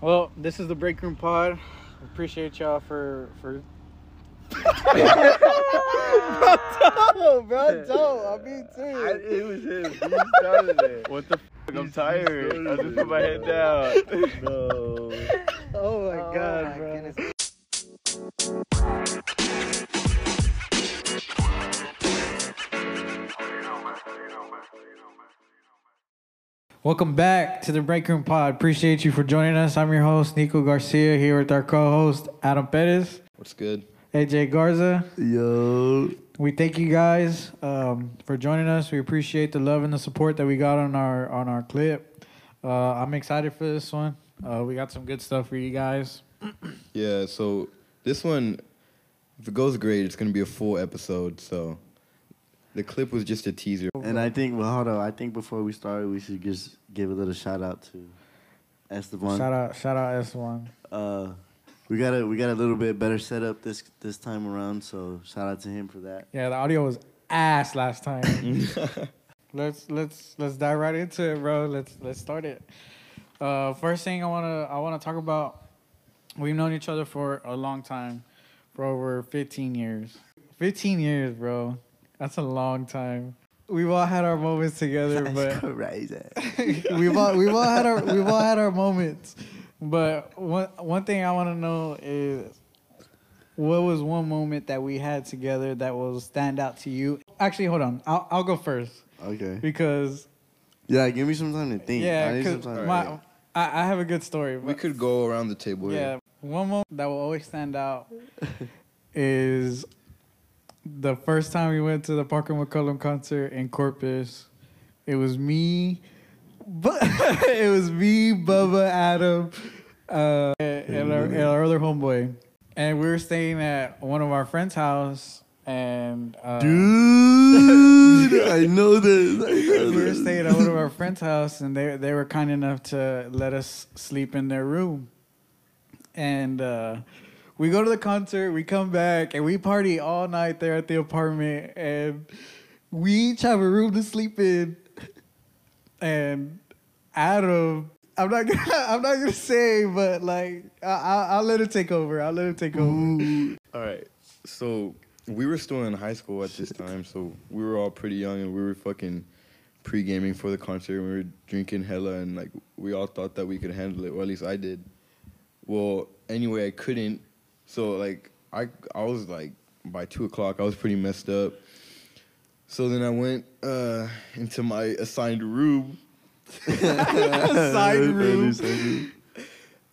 Well, this is the break room pod. Appreciate y'all for for. Oh, bro, don't. I'm being serious. it was him. He started it. What the f? I'm tired. I just put my head down. No. Oh my Oh god, my bro. goodness. Welcome back to the break room pod. Appreciate you for joining us. I'm your host Nico Garcia here with our co-host Adam Perez, What's good? AJ Garza. Yo. We thank you guys um, for joining us. We appreciate the love and the support that we got on our on our clip. Uh, I'm excited for this one. Uh, we got some good stuff for you guys. Yeah, so this one, if it goes great, it's gonna be a full episode. So the clip was just a teaser. And I think, well, hold on. I think before we start, we should just give a little shout out to Esteban. Shout out, shout out S1. Uh, we got a we got a little bit better setup this this time around, so shout out to him for that. Yeah, the audio was ass last time. let's let's let's dive right into it, bro. Let's let's start it. Uh, first thing I wanna I wanna talk about. We've known each other for a long time, for over 15 years. 15 years, bro. That's a long time. We've all had our moments together, but crazy. we've all we've all had our we've all had our moments. But one one thing I want to know is what was one moment that we had together that will stand out to you? Actually, hold on. I'll I'll go first Okay. because Yeah, give me some time to think. I yeah, need some 'cause time to my think. I, I have a good story. we could go around the table. yeah, one moment that will always stand out is the first time we went to the Parker McCollum concert in Corpus. It was me, but it was me, Bubba, Adam, uh, and, our, and our other homeboy, and we were staying at one of our friends' house, and uh, Dude, I know this. I know we were staying at one of our friends' house, and they they were kind enough to let us sleep in their room. And uh, we go to the concert, we come back, and we party all night there at the apartment, and we each have a room to sleep in. And Adam, I'm not gonna, I'm not gonna say, but like I, I, I'll let it take over. I'll let it take over. All right. So we were still in high school at this time, so we were all pretty young, and we were fucking pre-gaming for the concert. We were drinking hella, and like we all thought that we could handle it, or at least I did. Well, anyway, I couldn't. So like I I was like by two o'clock, I was pretty messed up. So then I went uh, into my assigned room, Side room.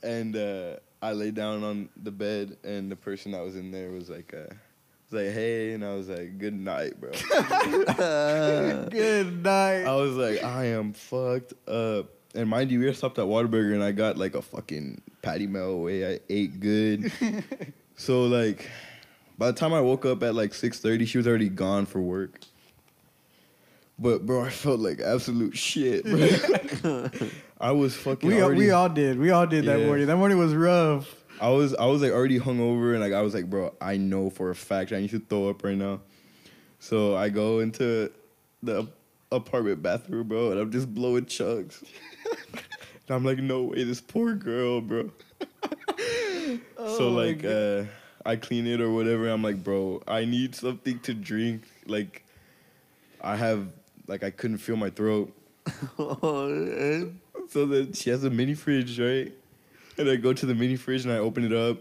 and uh, I lay down on the bed, and the person that was in there was like, uh, was like, "Hey," and I was like, "Good night, bro." Good night. I was like, "I am fucked up." And mind you, we stopped at Whataburger, and I got like a fucking patty melt away. I ate good. so like, by the time I woke up at like six thirty, she was already gone for work. But bro, I felt like absolute shit. Bro. I was fucking. We all, already- we all did. We all did that Yeah. morning. That morning was rough. I was I was like already hungover and like I was like, bro, I know for a fact I need to throw up right now. So I go into the apartment bathroom, bro, and I'm just blowing chugs. And I'm like, no way, this poor girl, bro. so Oh my like uh I clean it or whatever. I'm like, bro, I need something to drink. Like I have like I couldn't feel my throat. Oh, man. So then she has a mini fridge, right? And I go to the mini fridge and I open it up,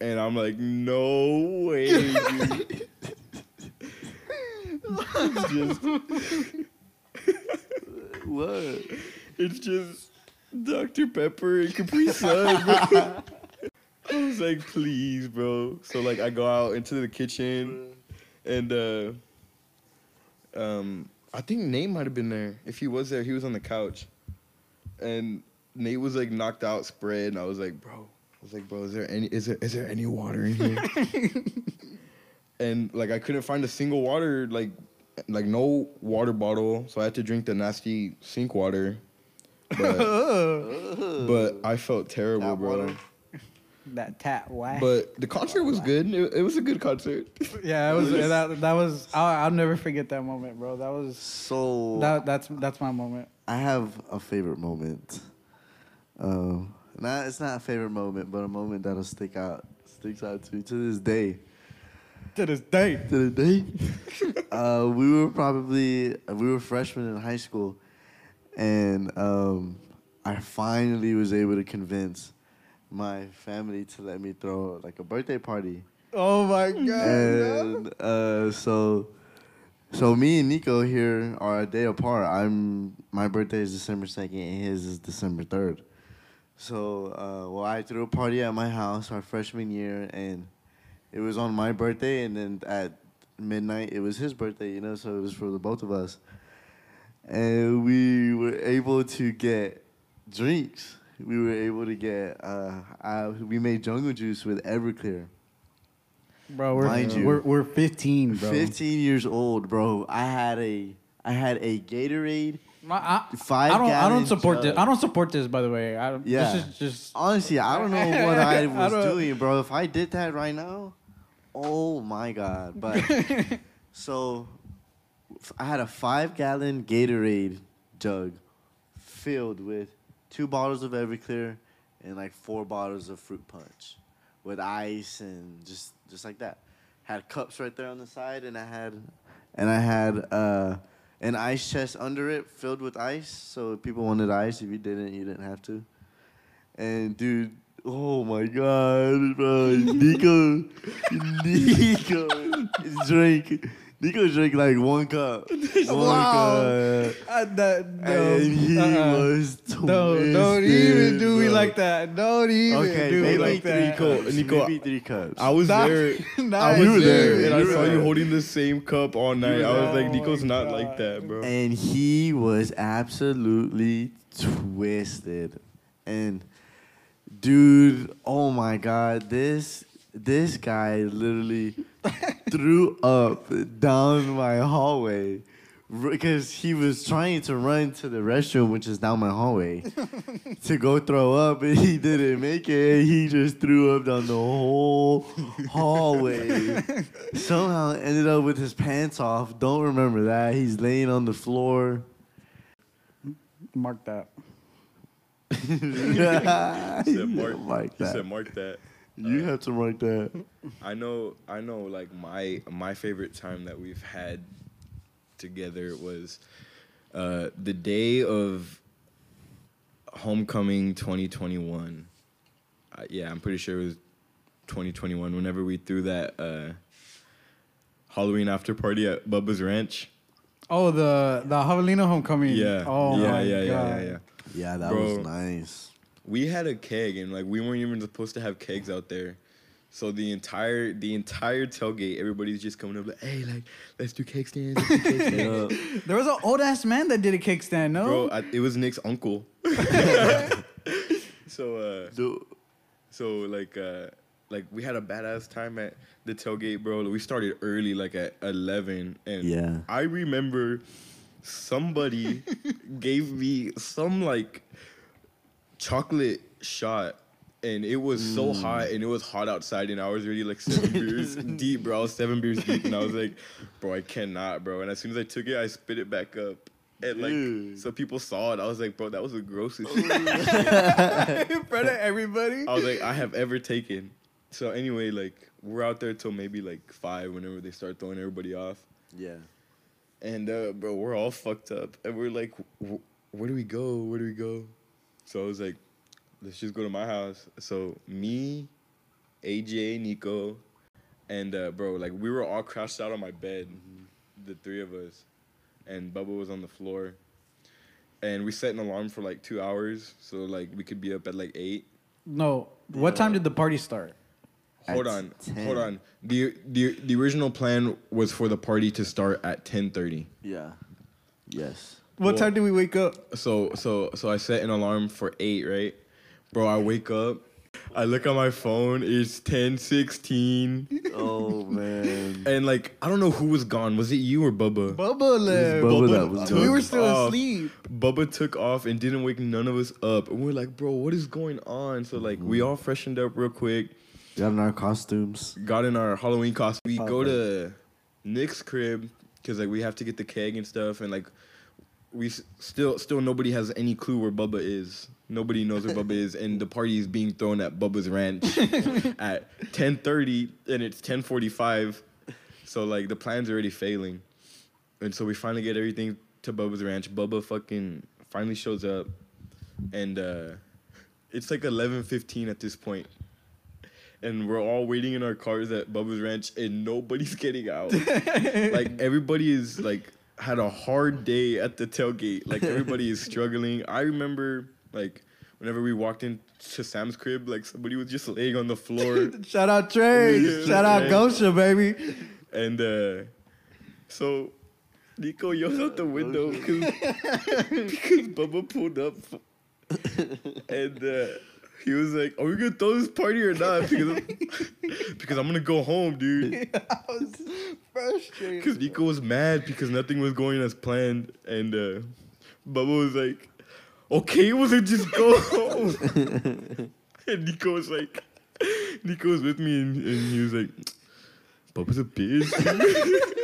and I'm like, no way, dude. it's just, What? it's just Dr. Pepper and Capri Sun, bro. I was like, please, bro. So like, I go out into the kitchen, and uh, um, I think Nate might have been there. If he was there, he was on the couch, and Nate was like knocked out, spread, and I was like, bro, I was like, bro, is there any is there is there any water in here? and like, I couldn't find a single water, like, like no water bottle, so I had to drink the nasty sink water. But, but I felt terrible, Tap bro. water. That tat whack. But the concert was good. It, it was a good concert. yeah, it was that. That was. I'll, I'll never forget that moment, bro. That was. So That that's that's my moment. I have a favorite moment. Uh, not it's not a favorite moment, but a moment that'll stick out sticks out to me to this day. To this day. To the day. uh, we were probably we were freshmen in high school, and um, I finally was able to convince my family to let me throw like a birthday party. Oh my god. and uh, so so me and Nico here are a day apart. I'm my birthday is December second, and his is December third. So uh, well, I threw a party at my house our freshman year, and it was on my birthday, and then at midnight it was his birthday. You know, so it was for the both of us, and we were able to get drinks. We were able to get. Uh, I, we made jungle juice with Everclear. Bro, we're, Mind you. we're we're 15, bro. 15 years old, bro. I had a I had a Gatorade. My- I, Five I don't. I don't support this. I don't support this. By the way, I, Yeah. This is just. Honestly, I don't know what I I was don't- doing, bro. If I did that right now, oh my god. But so I had a five gallon Gatorade jug filled with two bottles of Everclear and like four bottles of fruit punch with ice and just just like that. Had cups right there on the side and I had and I had uh an ice chest under it filled with ice. So if people wanted ice, if you didn't, you didn't have to. And dude, oh my god, bro, Nico, Nico drank, Nico drank like one cup, one Wow. cup, Uh, that, no, and he uh-uh. was No, don't even twisted, do me like that. Don't even Okay, do me like three that. cups. Nico, maybe three cups. I was Not- there. not I was You were there, there. and I You were saw you holding the same cup all night. I was like, Oh Nico's my not God. like that, bro. and he was absolutely twisted. And dude, oh my god, this this guy literally threw up down my hallway because he was trying to run to the restroom, which is down my hallway, to go throw up, and he didn't make it. He just threw up down the whole hallway. Somehow ended up with his pants off. Don't remember that. He's laying on the floor. Mark that. He said, mark, Mark he that. said, mark that. You have to write that. I know, I know. Like my my favorite time that we've had together was uh, the day of homecoming 2021. Uh, yeah, I'm pretty sure it was 2021. Whenever we threw that uh, Halloween after party at Bubba's Ranch. Oh, the the Javelina homecoming. Yeah. Oh yeah, my yeah, god. yeah, yeah, yeah. Yeah, that Bro. was nice. We had a keg and like we weren't even supposed to have kegs out there. So the entire the entire tailgate, everybody's just coming up like, hey, like let's do cake stands. Let's do cake stands. Yeah. There was an old ass man that did a kickstand. No. Bro, I, it was Nick's uncle. so uh Dude, so like uh like we had a badass time at the tailgate, bro. We started early, like at eleven, and Yeah. I remember somebody gave me some like chocolate shot. And it was so Mm. hot, and it was hot outside, and I was already like seven beers deep, bro. I was seven beers deep, and I was like, bro, I cannot, bro. And as soon as I took it, I spit it back up, and like, Dude. so people saw it. I was like, bro, that was the grossest. shit in front of everybody. I was like, I have ever taken. So anyway, like we're out there till maybe like five whenever they start throwing everybody off. yeah. And uh, bro, we're all fucked up, and we're like, "Wh- where do we go? Where do we go? So I was like, let's just go to my house. So me, AJ, Nico, and uh, bro, like we were all crouched out on my bed, the three of us, and Bubba was on the floor. And we set an alarm for like two hours, so like we could be up at like eight. No. What time did the party start? Hold At on, 10. hold on. the the The original plan was for the party to start at ten thirty. Yeah. Yes. What Well- time did we wake up? So so so I set an alarm for eight, right? Bro, I wake up, I look at my phone, it's ten sixteen. Oh man. and like I don't know who was gone. Was it you or Bubba? Bubba left. Bubba Bubba that was took we were still off. asleep. Bubba took off and didn't wake none of us up, and we're like, bro, what is going on? So like we mm-hmm. all freshened up real quick, got in our costumes. got in our Halloween costume. We go Okay. to Nick's crib because like we have to get the keg and stuff, and like we s- still still nobody has any clue where Bubba is. Nobody knows where Bubba is, and the party is being thrown at Bubba's Ranch at 10:30, and it's 10:45. So like the plan's already failing, and so we finally get everything to Bubba's Ranch. Bubba fucking finally shows up, and uh, it's like 11:15 at this point, and we're all waiting in our cars at Bubba's Ranch, and nobody's getting out. like everybody is like had a hard day at the tailgate. Like everybody is struggling. I remember like whenever we walked into Sam's crib, like somebody was just laying on the floor. Shout out Trey. Yeah. Shout out Trey. Gosha, baby. And uh, so Nico yells out the window because because Bubba pulled up, and uh, he was like, "Are we gonna throw this party or not?" Because because I'm gonna go home, dude. I was frustrated. Because Nico was mad because nothing was going as planned, and uh, Bubba was like, "Okay, was it just go home?" and Nico was like, Nico was with me, and, and he was like, "Bubba's a bitch."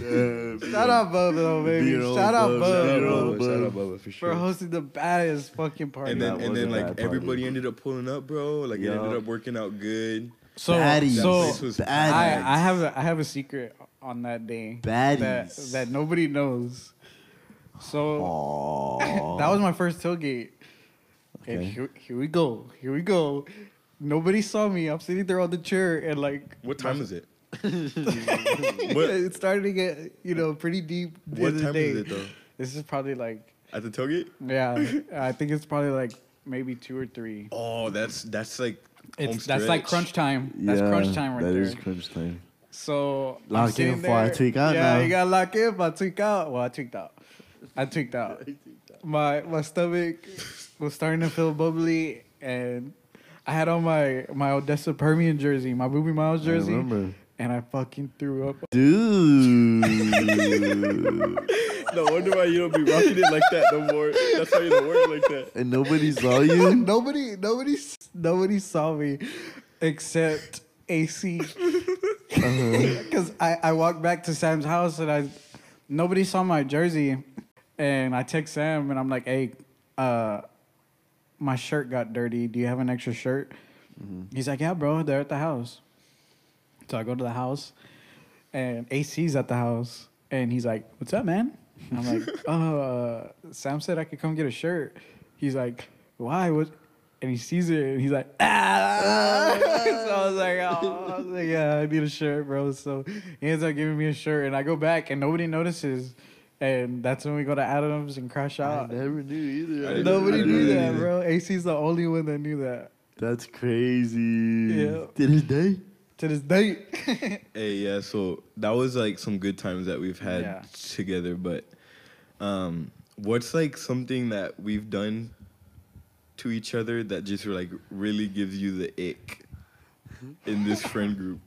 Shout out Bubba, though, baby. Beat old Shout out Bubba, Bubba, beat bro. old Bubba. Shout out Bubba for sure. For hosting the baddest fucking party. And then and then like bad party. everybody ended up pulling up, bro. Like it ended up working out good. so, Baddies. That so place was Baddies. I, I have a, I have a secret on that day that Baddies. that nobody knows. So that was my first tailgate. And Okay. here, here we go. Here we go. Nobody saw me. I'm sitting there on the chair and like What time is it? what it started to get you know pretty deep. the what other time day. is it though? This is probably like At the tailgate? yeah. I think it's probably like maybe two or three. Oh, that's that's like home It's that's like stretch. crunch time. That's crunch time right That there. is crunch time. So I'm Lock in sitting before I there- tweak out Yeah, now. you gotta lock in. If I tweak out, well, I tweaked out. I tweaked out. My my stomach was starting to feel bubbly, and I had on my my Odessa Permian jersey, my Boobie Miles jersey, I remember. And I fucking threw up. Dude. No wonder why you don't be rocking it like that no more. That's why you don't it like that. and nobody saw you? nobody nobody nobody saw me except AC. Because I, I walked back to Sam's house and I nobody saw my jersey, and I text Sam and I'm like, hey, uh, my shirt got dirty. Do you have an extra shirt? He's like, yeah, bro, they're at the house. So I go to the house, and AC's at the house, and he's like, what's up, man? And I'm like, oh, uh, Sam said I could come get a shirt. He's like, why? What? And he sees it, and he's like, ah. so I was like, oh, I was like, yeah, I need a shirt, bro. So he ends up giving me a shirt, and I go back, and nobody notices. And that's when we go to Adams and crash out. I out. never knew either. I Nobody I knew that, either. bro. AC's the only one that knew that That's crazy. Yeah. To this day? To this date. Hey, yeah, so that was like some good times that we've had Yeah. together, but um what's like something that we've done to each other that just like really gives you the ick in this friend group?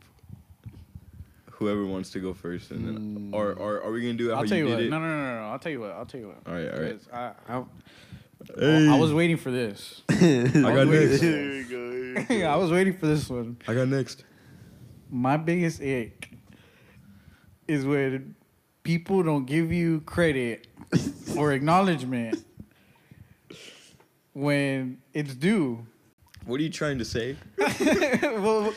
Whoever wants to go first and then or, or are we gonna do it how I'll tell you, you what. did it? No, no, no, no, no. I'll tell you what. I'll tell you what. All right, all right. 'Cause I, I, Hey. I was waiting for this. I got waiting next. for Here we go. Here we I was waiting for this one. I got next. My biggest ick is when people don't give you credit or acknowledgement when it's due. What are you trying to say? well,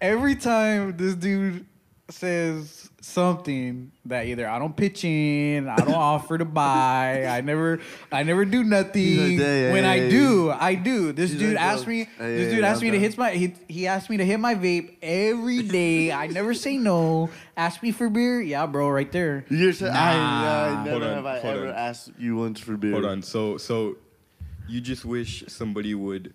every time this dude says something that either I don't pitch in, I don't offer to buy, I never, I never do nothing. Like, "Hey, when I hey." do, I do. This He's dude like, asked me. hey, this hey, dude asked I'm me to hit my. He, he asked me to hit my vape every day. I never say no. Ask me for beer. Yeah, bro, right there. You're saying, I, I Nah. never Hold on, have I ever on. asked you once for beer. Hold on. So so you just wish somebody would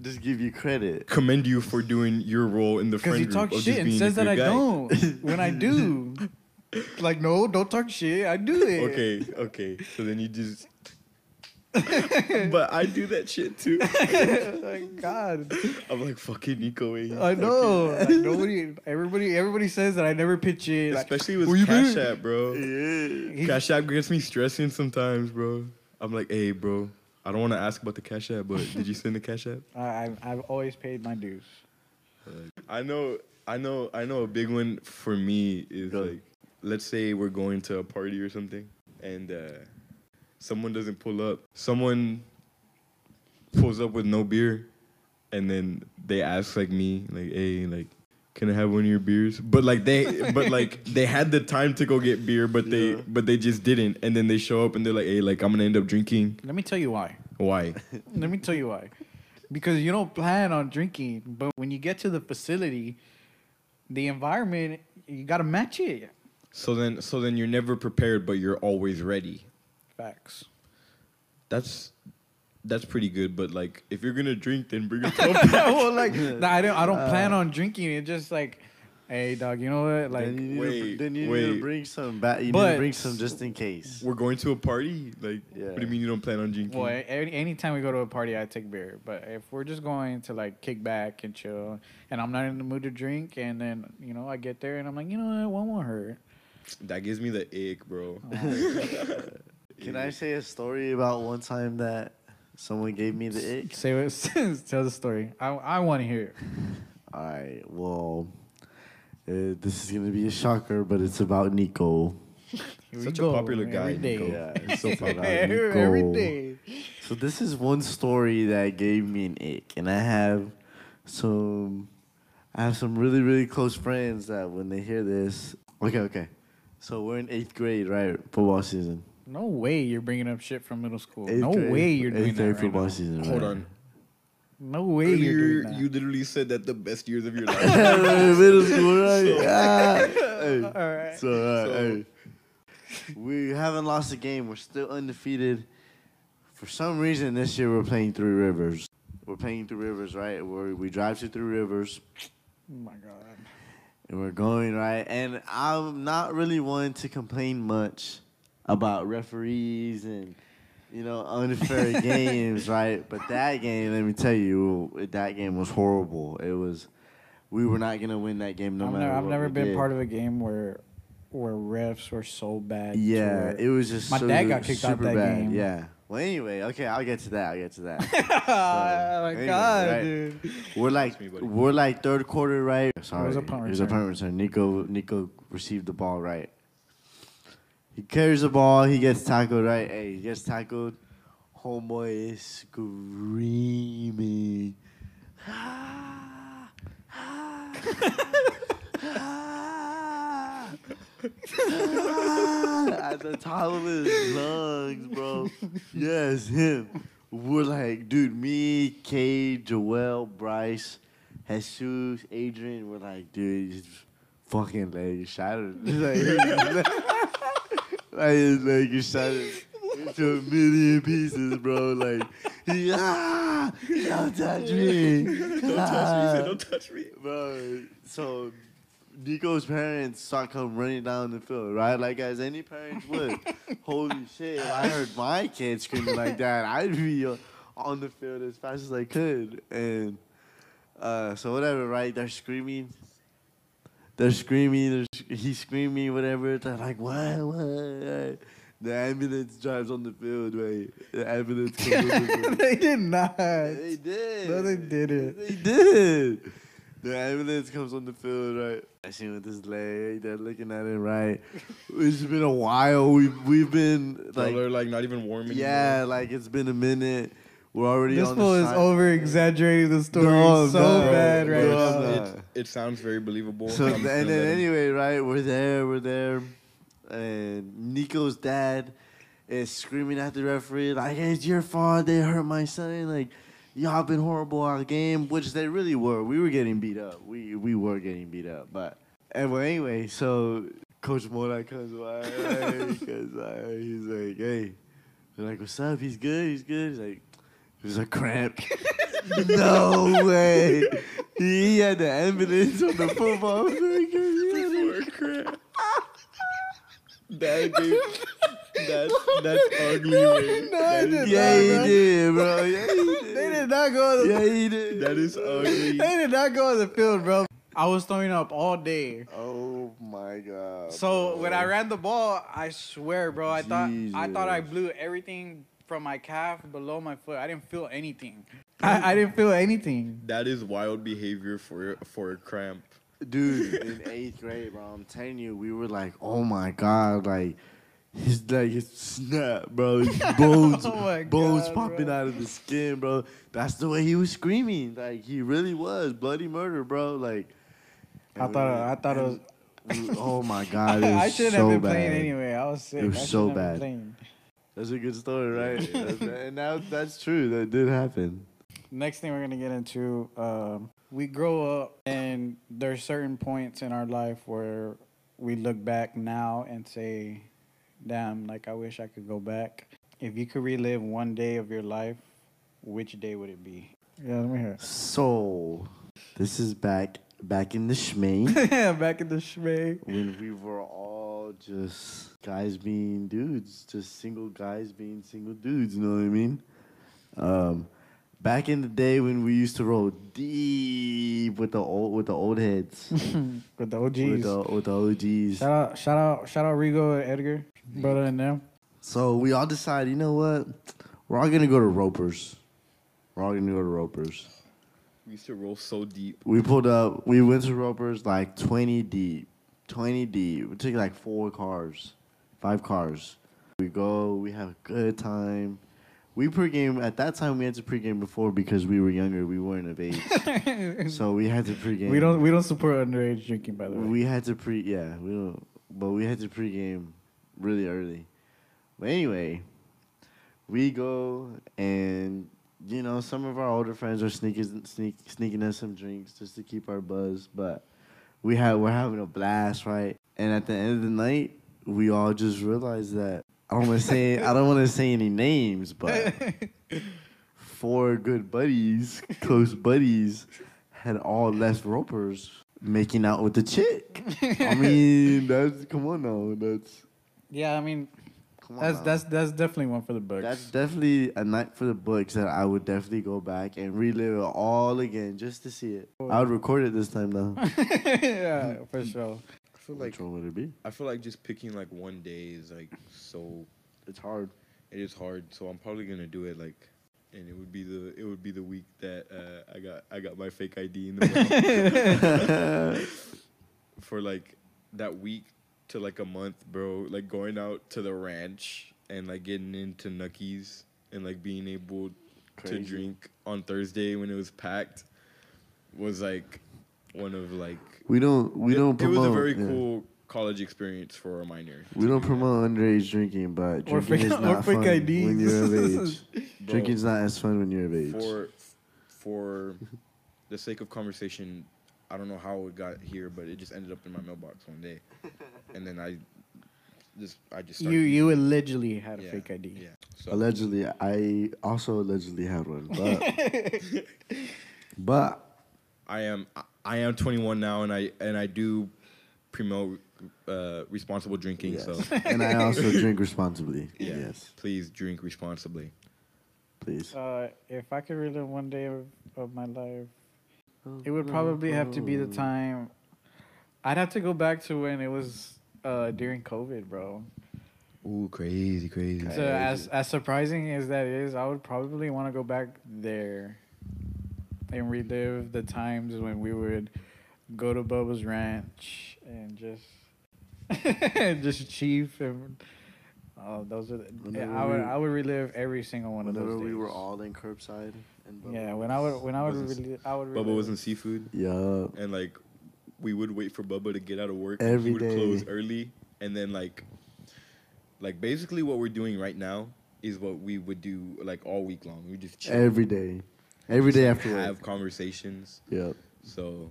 Just give you credit. commend you for doing your role in the Because friend he group talks shit and says that I guy. don't. when I do, like no, don't talk shit. I do it. Okay, okay. So then you just. but I do that shit too. like God. I'm like fucking Nico. he's I know. Like, nobody, everybody, everybody says that I never pitch it. Like, Especially "Where with you Cash been?" App, bro. Yeah. He- Cash App gets me stressing sometimes, bro. I'm like, hey, bro. I don't want to ask about the Cash App, but did you send the Cash App? I, I've, I've always paid my dues. I know, I know, I know. A big one for me is Go. like, let's say we're going to a party or something, and uh, someone doesn't pull up. Someone pulls up with no beer, and then they ask like me, like, "Hey, like, can I have one of your beers?" But like they, but like they had the time to go get beer, but they, Yeah. but they just didn't. And then they show up and they're like, "Hey, like, I'm gonna end up drinking." Let me tell you why. Why? Let me tell you why. Because you don't plan on drinking, but when you get to the facility, the environment you gotta match it. So then, so then you're never prepared, but you're always ready. Facts. That's that's pretty good. But like, if you're gonna drink, then bring a cup. well, like nah, I don't. I don't plan on drinking. It's just like, hey, dog. You know what? Like, then you need, wait, to, then you need wait. to bring some. Ba- you need But- to bring some just in case. We're going to a party. Like, Yeah. what do you mean you don't plan on drinking? well, any anytime we go to a party, I take beer. But if we're just going to like kick back and chill, and I'm not in the mood to drink, and then you know I get there and I'm like, you know what, one won't hurt. That gives me the ick, bro. Can I say a story about one time that someone gave me the ick? Say what? tell the story. I I want to hear it. All right. Well, uh, this is gonna be a shocker, but it's about Nico. Here Such a go, popular guy, day. Nico. Yeah, it's so every, about every Nico. day. So this is one story that gave me an ick, and I have some, I have some really really close friends that when they hear this, okay, okay. So we're in eighth grade, right? Football season. No way you're bringing up shit from middle school. Eighth no grade- way you're doing eighth that grade right football now. season. Hold on. No way you're Earlier, doing that. you literally said that the best years of your life. middle school, right? Ah. Hey. All right. So, uh, So- hey. we haven't lost a game. We're still undefeated. For some reason, this year we're playing Three Rivers. We're playing Three Rivers, right? Where we drive to Three Rivers Oh my god. and we're going right. And I'm not really one to complain much about referees and you know unfair games, right? But that game, let me tell you, that game was horrible. It was. We were not gonna win that game no I've matter never, I've never we been did. part of a game where where refs were so bad. Yeah, it was just My so dad got kicked out super that bad. game. Yeah. Well, anyway, okay, I'll get to that. I'll get to that. oh my anyway, god, right. dude. we're like, me, we're like third quarter, right? Sorry, was a punt It was a punt return. Nico, Nico received the ball right. He carries the ball. He gets tackled right. Hey, he gets tackled. Homeboy is screaming. Ah, ah, ah, at the top of his lungs, bro. Yes, him. We're like, dude, me, Kay, Joel, Bryce, Jesus, Adrian, we're like, dude, his fucking leg is shattered. like, like his leg is shattered into a million pieces, bro. Like, he, ah, don't touch me. don't touch me. Don't touch me. Bro, so Nico's parents saw come running down the field, right? Like as any parents would. Holy shit! If I heard my kid screaming like that, I'd be uh, on the field as fast as I could. And uh, so whatever, right? They're screaming. They're screaming. They're, sc- he's screaming, whatever. They're like, what? What? The ambulance drives on the field, right? The ambulance comes on the field. they did not. They did. No, they didn't. They did. The ambulance comes on the field, right? I seen with his leg. They're looking at it, right? It's been a while. We've we've been Like, like, they're like not even warm anymore. yeah, like it's been a minute. We're already This on fool the is over exaggerating the story No, so no, bad right no, now. It, it sounds very believable. So and just then gonna let him- anyway, right? We're there. We're there, and Nico's dad is screaming at the referee like, "It's your fault. They hurt my son. Like, y'all been horrible all game." Which they really were. We were getting beat up. We we were getting beat up. But and well, anyway, so Coach Mona comes by because uh, he's like, "Hey," they're like, "What's up? He's good. He's good." He's like. There's a cramp. no way. He had the ambulance on the football field. That dude, that's that's ugly, man. That is, Yeah, he did, bro. Yeah, he They did did. not go on the Yeah, he did. that is ugly. They did not go on the field, bro. I was throwing up all day. Oh my god. So bro. when I ran the ball, I swear, bro, I thought I thought I blew everything from my calf below my foot. I didn't feel anything. I, I didn't feel anything. That is wild behavior for for a cramp. dude, in eighth grade, bro, I'm telling you, we were like, oh my god, like, His leg is snap, bro. His bones, Oh bones God, popping bro. out of the skin, bro. That's the way he was screaming. Like he really was bloody murder, bro. Like I and thought we- I thought it was. we- oh my god, it was I shouldn't so have been bad. playing anyway. I was sick. It was I so shouldn't been bad. Playing. That's a good story, right? And now that's true. That did happen. Next thing we're gonna get into, um, we grow up and there's certain points in our life where we look back now and say, "Damn, like I wish I could go back." If you could relive one day of your life, which day would it be? Yeah, let me hear. So this is back back in the schmay. it. back in the shmay. when we were all just guys being dudes, just single guys being single dudes. You know what I mean? Um, back in the day when we used to roll deep with the old with the old heads, with the with OGs. the with the OGs. Shout out, shout out, shout out, Rigo and Edgar, brother and them. So we all decided, you know what? We're all gonna go to Ropers. We're all gonna go to Ropers. We used to roll so deep. We pulled up. We went to Ropers like twenty deep, twenty deep. We took like four cars, five cars. We go. We have a good time. We pregame at that time. We had to pregame before because we were younger. We weren't of age, so we had to pregame. We don't we don't support underage drinking, by the way. We had to pre. Yeah, we don't. But we had to pregame really early. But anyway, we go and you know some of our older friends are sneaking sneak sneaking us some drinks just to keep our buzz. But we have we're having a blast, right? And at the end of the night, we all just realized that I don't want to say I don't want to say any names, but four good buddies, close buddies, had all left ropers making out with the chick. I mean, that's come on now. That's yeah, I mean come on. that's now. that's that's definitely one for the books. That's definitely a night for the books that I would definitely go back and relive it all again just to see it. I would record it this time though. yeah, for sure. I feel like Which one would it be? I feel like just picking like one day is like so. It's hard. It is hard, so I'm probably gonna do it like, and it would be the it would be the week that uh, I got I got my fake ID in the mail for like that week to like a month, bro. Like going out to the ranch and like getting into Nuckies and like being able Crazy. to drink on Thursday when it was packed was like one of like We don't. We it, don't It was a very yeah. cool college experience for a minor. We don't promote underage drinking, but Or drinking fake- is or not fake fun IDs. when you're of age. Bro, Drinking's not as fun when you're of age. for for the sake of conversation, I don't know how it got here, but it just ended up in my mailbox one day, and then I just I just started You you using allegedly had a it. fake ID. Yeah. So Allegedly, I also allegedly had one, but but I am I am 21 now, and I and I do promote uh, responsible drinking. yes. So and I also drink responsibly. yeah, Yes, please drink responsibly. please. Uh, if I could relive one day of, of my life, it would probably have to be the time. I'd have to go back to when it was uh, during COVID, bro. Ooh, crazy, crazy. So as as surprising as that is, I would probably want to go back there and relive the times when we would go to Bubba's Ranch and just just chief and oh, those are the, yeah, I would I would relive every single one of those. we were all in curbside and Bubba yeah, when I would when I would Wasn't- relive, I would Bubba relive- was in seafood. yeah, and like we would wait for Bubba to get out of work. and Every he would close early, and then like, like basically what we're doing right now is what we would do like all week long. We just chill, every day, every day just, after like, work. have conversations. Yep, So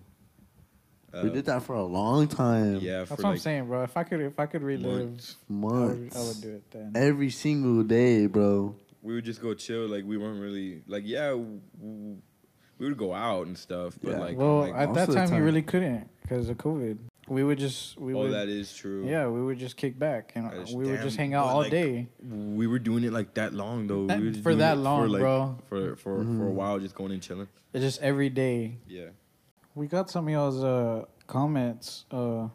uh, we did that for a long time. Yeah, That's for what I'm like saying, bro. If I could if I could relive, months. I would, months. I would do it then. Every single day, bro. We would just go chill. Like we weren't really like yeah. w- w- We would go out and stuff, but Yeah. like, well, like at that of the time, you really couldn't because of COVID. We would just we oh, would that is true. yeah we would just kick back and That is- we would just hang out all like, day. We were doing it like that long though. That- we were for that long, for, like, bro. For for for a while, just going and chilling. It's just every day. Yeah. We got some of y'all's uh, comments. Uh,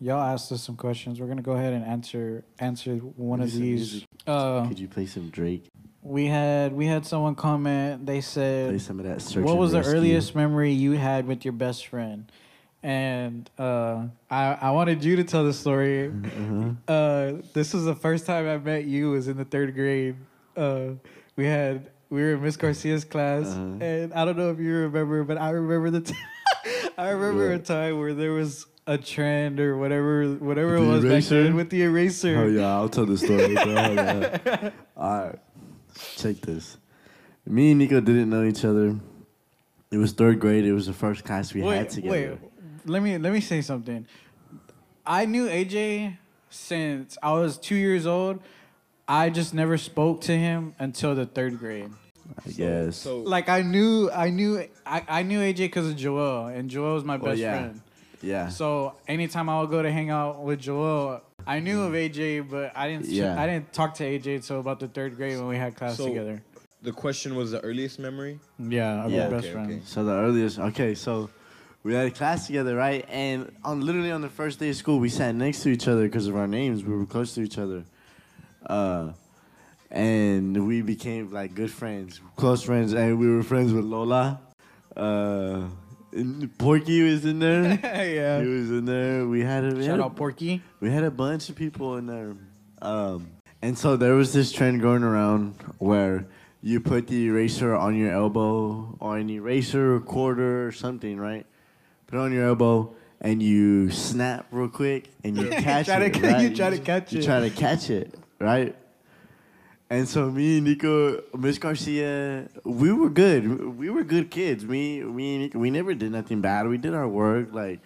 y'all asked us some questions. We're gonna go ahead and answer answer one of these. Uh, Could you play some Drake? we had we had someone comment. They said, Play some of that search. "What was the earliest memory you had with your best friend?" and uh, I I wanted you to tell the story. Uh-huh. Uh, this was the first time I met you. Was in the third grade. Uh, we had we were in Miss Garcia's class, Uh-huh. and I don't know if you remember, but I remember the. T- I remember a time where there was a trend or whatever whatever it The was back then with the eraser. Oh yeah, I'll tell the story. bro. Hold on. All right, check this. Me and Nico didn't know each other. It was third grade. It was the first class we had together. Wait, let me let me say something. I knew AJ since I was two years old. I just never spoke to him until the third grade. I guess. So Like I knew, I knew, I, I knew AJ because of Joel, and Joel was my best yeah. friend. Yeah. So anytime I would go to hang out with Joel, I knew of AJ, but I didn't. Yeah. I didn't talk to AJ until about the third grade when we had class So- together. the question was the earliest memory. Yeah, our Yeah. best Okay, friend. okay. So the earliest, okay, so we had a class together, right? And on literally on the first day of school, we sat next to each other because of our names. We were close to each other, uh, and we became like good friends, close friends, and we were friends with Lola. Uh, and Porky was in there. yeah. He was in there. We had a we had Shout a- out Porky. we had a bunch of people in there. Um, and so there was this trend going around where you put the eraser on your elbow or an eraser or quarter or something, right? Put it on your elbow and you snap real quick and you catch Try to it. ca- right? you try to catch you it. You try to catch it, right? And so me and Nico, Miss Garcia, we were good. We were good kids. Me, me, and Nico, we never did nothing bad. We did our work. Like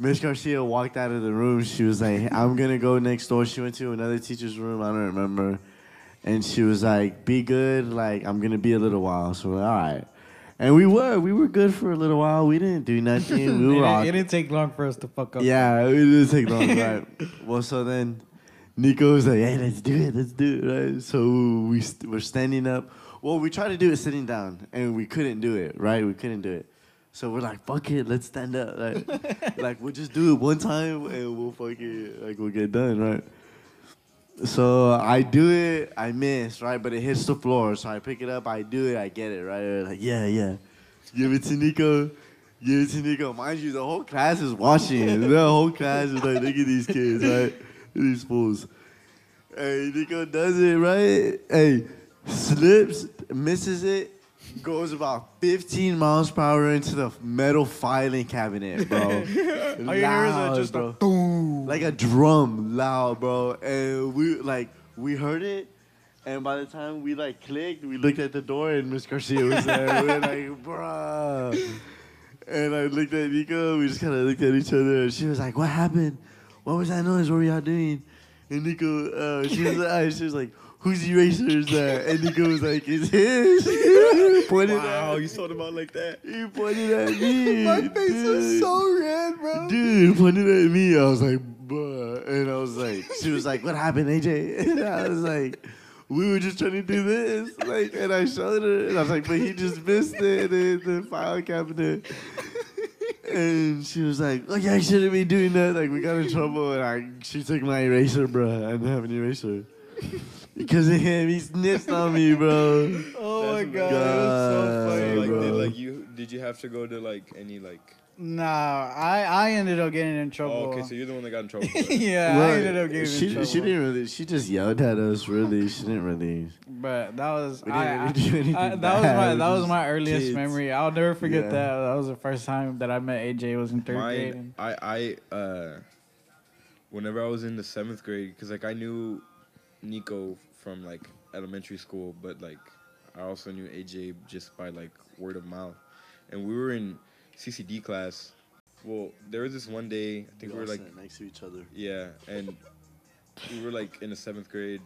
Miss Garcia walked out of the room. She was like, "I'm gonna go next door." She went to another teacher's room. I don't remember. And she was like, "Be good. Like I'm gonna be a little while." So we're like, all right. And we were. We were good for a little while. We didn't do nothing. it, We were didn't, all it didn't take long for us to fuck up. yeah, it didn't take long, right? well, so then Nico was like, "Hey, let's do it, let's do it." Right? So we st- we're standing up. Well, we tried to do it sitting down, and we couldn't do it. Right? We couldn't do it. So we're like, "Fuck it, let's stand up." Like, like we'll just do it one time, and we'll fuck it. Like we'll get done, right? So I do it, I miss, right? But it hits the floor. So I pick it up, I do it, I get it, right? Like, yeah, yeah. Give it to Nico. Give it to Nico. Mind you, the whole class is watching. the whole class is like, look at these kids, right? These fools. Hey, Nico does it, right? Hey, slips, misses it, goes about 15 miles per hour into the metal filing cabinet, bro. All you hear is a- Loud, just a bro boom. like a drum loud, bro. And we like we heard it, and by the time we like clicked, we looked at the door and Miss Garcia was there. we were like, bruh. And I looked at Nico. We just kind of looked at each other. And she was like, "What happened? What was that noise? What were y'all doing?" And Nico, uh, she was like, she was like, "Whose eraser is that?" And Nico was like, "It's his." pointed Wow, at you thought about like that. he pointed at me. My face was so red, bro. Dude pointed at me. I was like, bruh. And I was like, she was like, what happened, AJ? And I was like, we were just trying to do this. Like, and I showed her. And I was like, but he just missed it in the file cabinet. And she was like, yeah, I shouldn't be doing that. Like, we got in trouble. And I, she took my eraser, bro. I didn't have an eraser. Because of him, he snitched on me, bro. Oh my That's god, that was so God, funny. like, bro. did like you did you have to go to like any like? Nah, I I ended up getting in trouble. Oh, okay, so you're the one that got in trouble. For that. yeah, I ended up getting she, in trouble. She didn't really, she just yelled at us, really. She didn't really. But that was We didn't I, really do anything I, that was my that was my earliest kids. memory. I'll never forget Yeah. that. That was the first time that I met AJ. Was in third grade. Mine, and- I, I, uh, whenever I was in the seventh grade, because like I knew Nico from like elementary school, but like I also knew AJ just by like word of mouth, and we were in CCD class. Well, there was this one day I think we were all like sat next to each other. yeah, and we were like in the seventh grade,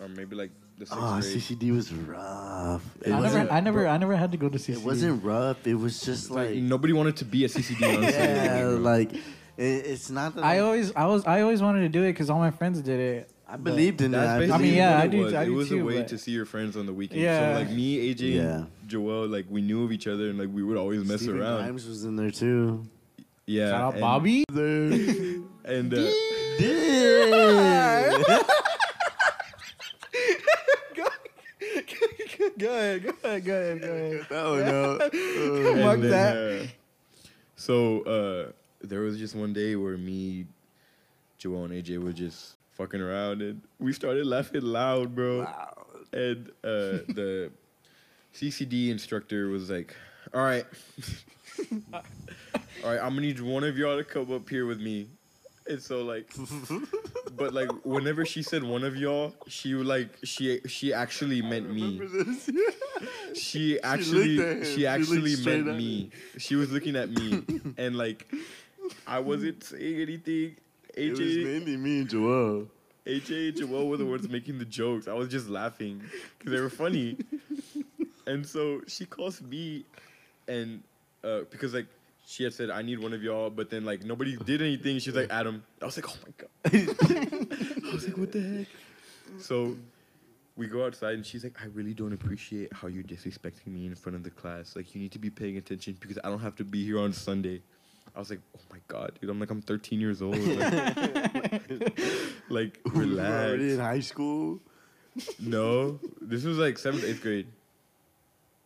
or maybe like the sixth Oh, grade. CCD was rough. It I never, I never, I never had to go to CCD. it wasn't rough. It was just Like, like, nobody wanted to be a CCD. Yeah, like it, it's not that I like- always, I was, I always wanted to do it because all my friends did it. I believed in that. I mean, yeah, what I it do- Was. I it was too, a way but- to see your friends on the weekend. Yeah. So like me, AJ, Yeah. Joel, like we knew of each other and like we would always mess Steven around. Grimes was in there too. Yeah. Shout out and- Bobby. There. And uh, go ahead, go ahead, go ahead, go ahead. that one out. Uh, Fuck then, that. uh, So uh, there was just one day where me, Joel, and AJ were just fucking around, and we started laughing loud, bro. And uh, the CCD instructor was like, "All right, all right, I'm gonna need one of y'all to come up here with me." And so like, but like whenever she said one of y'all, she like she she actually meant me. She actually looked at him. she She actually straight meant me. She was looking at me and like I wasn't saying anything. It was mainly me and Joel. AJ and Joel were the ones making the jokes. I was just laughing because they were funny. and so she calls me, and uh, because like she had said I need one of y'all, but then like nobody did anything. She's like Adam. I was like, oh my god. I was like, what the heck? So we go outside, and she's like, I really don't appreciate how you're disrespecting me in front of the class. Like you need to be paying attention because I don't have to be here on Sunday. I was like, oh my god, dude. I'm like, I'm 13 years old. Like, like We were already in high school. No, this was like seventh, eighth grade.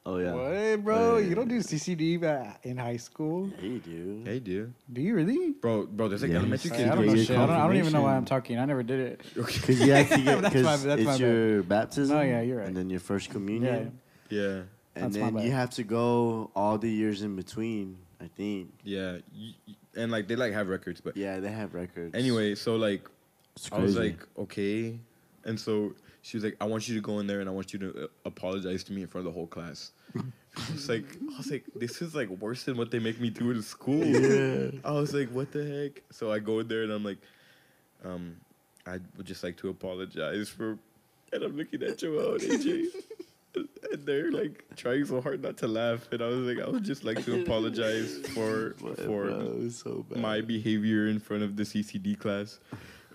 Oh yeah. What, bro? Yeah. You don't do CCD ba- in high school? Hey, dude. Hey, dude, Do you really? bro, bro. There's like Yes. elementary I don't know shit. I don't, I don't even know why I'm talking. I never did it. Because you have to get That's because my- that's my it's bad. your baptism. No, yeah, you're right. And then your first communion. Yeah, And That's my then bad. you have to go all the years in between. I think. yeah, y- y- and like they like have records, but Yeah, they have records. anyway, so like It's I was crazy. like, okay, and so she was like, I want you to go in there and I want you to uh, apologize to me in front of the whole class. I was like, I was like, this is like worse than what they make me do in school. Yeah. I was like, what the heck? So I go in there and I'm like, um, I would just like to apologize for, and I'm looking at Joel and AJ, and they're like trying so hard not to laugh, and I was like, I would just like to apologize for What, for bro, so my behavior in front of the CCD class,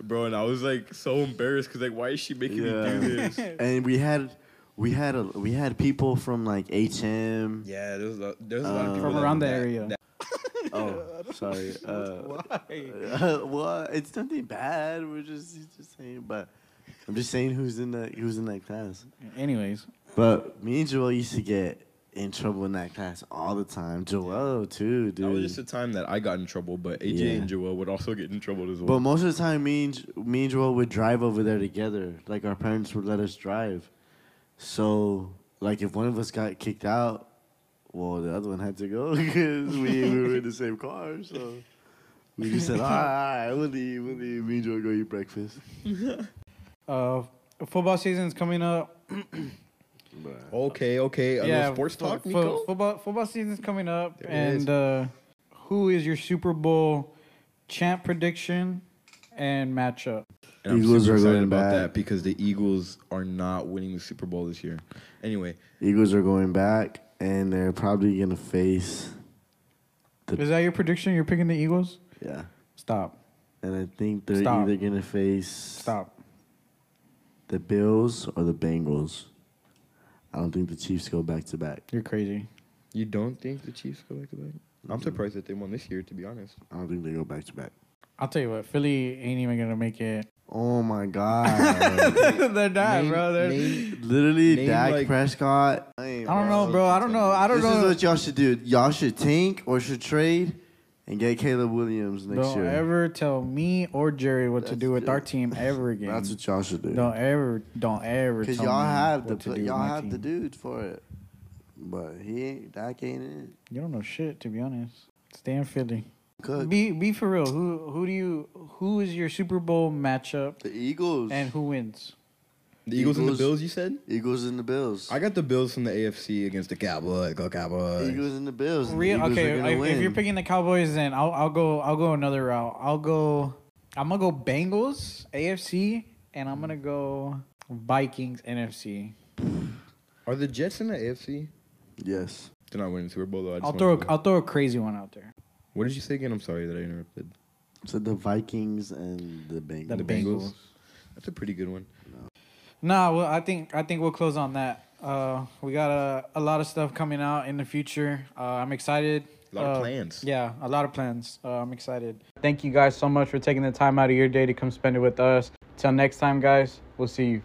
bro. And I was like so embarrassed because like, why is she making me Yeah. do this? and we had we had a we had people from like HM. Yeah, there's a, there's a lot of Uh, people From around the that- area. that- Oh, sorry. Uh, Why? well, it's nothing bad. We're just just saying, but I'm just saying who's in that who's in that class. Anyways, But me and Joel used to get in trouble in that class all the time. Joel too, dude. that was just the time that I got in trouble, but AJ Yeah. and Joel would also get in trouble as well. But most of the time, me and J- me and Joel would drive over there together. Like our parents would let us drive. So, like, if one of us got kicked out, well, the other one had to go because we, we were in the same car. So we just said, all right, all right, we'll leave, we'll leave. Me and Joel go eat breakfast. uh, football season's coming up. okay, okay. A little sports fo- talk, fo- Nico. football football season's coming up, There and is. uh, who is your Super Bowl champ prediction and matchup? And I'm Eagles super are excited going about back. that because the Eagles are not winning the Super Bowl this year. Anyway, Eagles are going back, and they're probably gonna face, The- Is that your prediction? You're picking the Eagles? yeah. Stop. And I think they're Stop. either gonna face Stop. the Bills or the Bengals. I don't think the Chiefs go back to back. You're crazy. you don't think the Chiefs go back to back? I'm mm. surprised that they won this year, to be honest. I don't think they go back to back. I'll tell you what, Philly ain't even gonna make it. Oh my god! They're not, Name- bro. They're, name- Literally, Name, Dak like- Prescott. I don't know, bro. I don't know. I don't this know. is what y'all should do. Y'all should tank or should trade and get Caleb Williams next year. Don't year. ever tell me or Jerry what to do with our team ever again. That's what y'all should do. don't ever, don't ever. Because tell y'all me have the what to pla- do with y'all have the team. dudes for it, but he ain't. Dak ain't it. You don't know shit, to be honest. Stay in Philly. Cook Be be for real. Who who do you who is your Super Bowl matchup the Eagles and who wins? The Eagles, and the Bills, you said? Eagles and the Bills. I got the Bills from the AFC against the Cowboys. Go Cowboys. Eagles and the Bills. and the Real, Eagles okay, are gonna if, if you're picking the Cowboys, then I'll I'll go I'll go another route. I'll go. I'm gonna go Bengals AFC, and I'm gonna go Vikings NFC. Are the Jets in the AFC? yes, They're not winning the Super Bowl, though. I just I'll wanted throw to a, know. I'll throw a crazy one out there. What did you say again? I'm sorry that I interrupted. so the Vikings and the Bengals. The The Bengals. Bengals. That's a pretty good one. Nah, well, I think I think we'll close on that. Uh, we got a, a lot of stuff coming out in the future. Uh, I'm excited. A lot of Uh, plans. Yeah, a lot of plans. Uh, I'm excited. Thank you guys so much for taking the time out of your day to come spend it with us. Till next time, guys. We'll see you.